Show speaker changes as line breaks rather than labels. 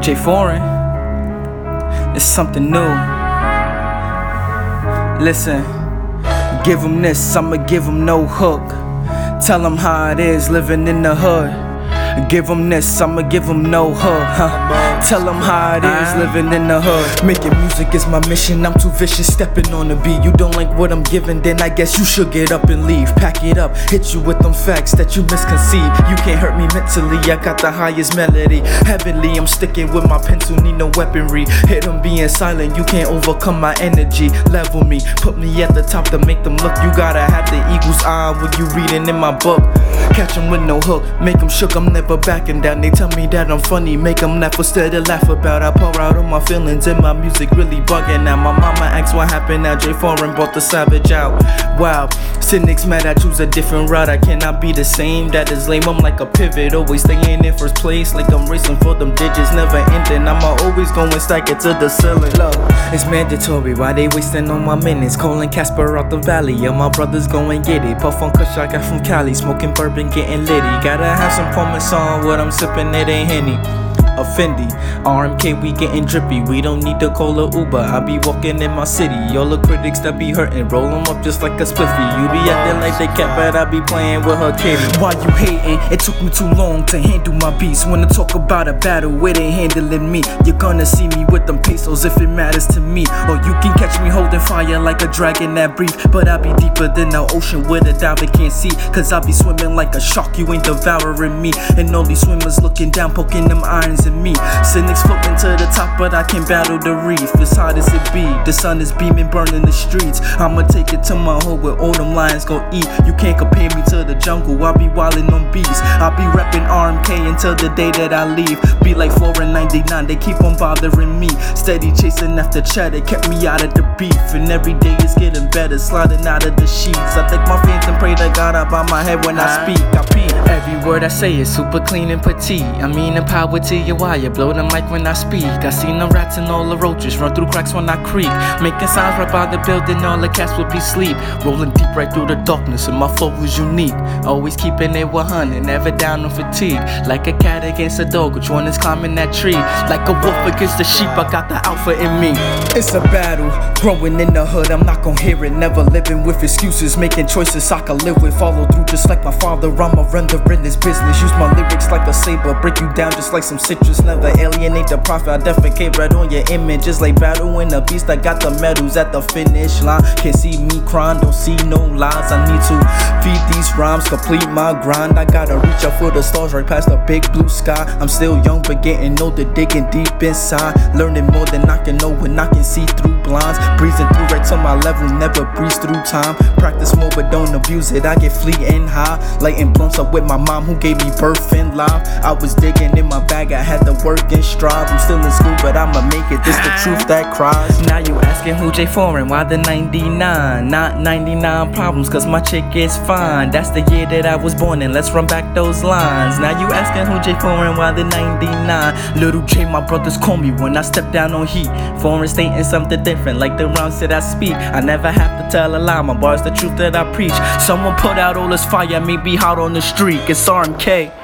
J Foreign, it's something new. Listen, give them this, I'ma give them no hook. Tell them how it is living in the hood. Give them this, I'ma give them no hook. Huh? Tell them how it is living in the hood. Making music is my mission, I'm too vicious stepping on the beat. You don't like what I'm giving, then I guess you should get up and leave. Pack it up, hit you with them facts that you misconceive. You can't hurt me mentally, I got the highest melody. Heavenly, I'm sticking with my pencil, need no weaponry. Hit them being silent, you can't overcome my energy. Level me, put me at the top to make them look. You gotta have the eagle's eye when you reading in my book. Catch 'em with no hook, make 'em shook, I'm never backing down. They tell me that I'm funny, make 'em laugh instead of laugh about. I pour out all my feelings and my music really bugging now. My mama asks what happened now. J Foreign brought the savage out. Wow, cynics mad I choose a different route. I cannot be the same. That is lame. I'm like a pivot, always staying in first place. Like I'm racing for them digits, never ending. I'ma always go and stack it to the ceiling. Look, it's mandatory. Why they wasting on my minutes? Calling Casper out the valley. Yeah, my brothers go and get it. Puff on kush I got from Cali. Smoking bourbon, getting litty. Gotta have some pommes on what I'm sipping. It ain't henny a Fendi. RMK, we getting drippy. We don't need to call a Uber. I be walking in my city. All the critics that be hurting, roll 'em up just like a spliffy. You be acting like they cat, but I be playing with her kitty. Why you hating? It took me too long to handle my beats. Wanna talk about a battle, it ain't handling me. You're gonna see me with them pesos if it matters to me. Or you can catch me holding fire like a dragon that breathe. But I be deeper than the ocean where the diver can't see. Cause I be swimming like a shark, you ain't devouring me. And all these swimmers looking down, poking them irons in me. Cynics but I can battle the reef. As hot as it be, the sun is beaming, burning the streets. I'ma take it to my hood where all them lions gon' eat. You can't compare me to the jungle, I'll be wildin' on beats. I'll be reppin' RMK until the day that I leave. Be like 4 and 99, they keep on bothering me. Steady chasing after cheddar, kept me out of the beef. And every day is getting better, sliding out of the sheets. I thank my fans and pray to God I bow my head when I speak. I. Every word I say is super clean and petite. I mean, empower to your wire, blow the mic when I speak. I seen the rats and all the roaches run through cracks when I creak. Making sounds right by the building, all the cats would be sleep. Rolling deep right through the darkness, and my flow was unique. Always keeping it 100, never down on fatigue. Like a cat against a dog, which one is climbing that tree? Like a wolf against the sheep, I got the alpha in me. It's a battle, growing in the hood, I'm not gonna hear it. Never living with excuses, making choices I can live with. Follow through just like my father, I'ma run the this business. Use my lyrics like a saber, break you down just like some citrus. Never alienate the profit, I defecate right on your image. Just like battling a beast, I got the medals at the finish line. Can't see me crying, don't see no lies. I need to feed these rhymes, complete my grind. I gotta reach up for the stars right past the big blue sky. I'm still young, but getting older, digging deep inside. Learning more than I can know when I can see through blinds. Breezing through right to my level, never breeze through time. Practice more, but don't abuse it. I get fleeting high, lighting blunts up with my mom who gave me birth and life. I was digging in my bag, I had to work and strive. I'm still in school, but I'ma make it. This the uh-huh. truth that cries. Now you asking who J Foreign, why the 99? Not 99 problems, cause my chick is fine. That's the year that I was born in. Let's run back those lines. Now you asking who J Foreign, why the 99? Little J, my brothers call me when I step down on heat. Foreign stating something different, like the rounds that I speak. I never have to tell a lie, my bars the truth that I preach. Someone put out all this fire, me be hot on the street. It's RMK.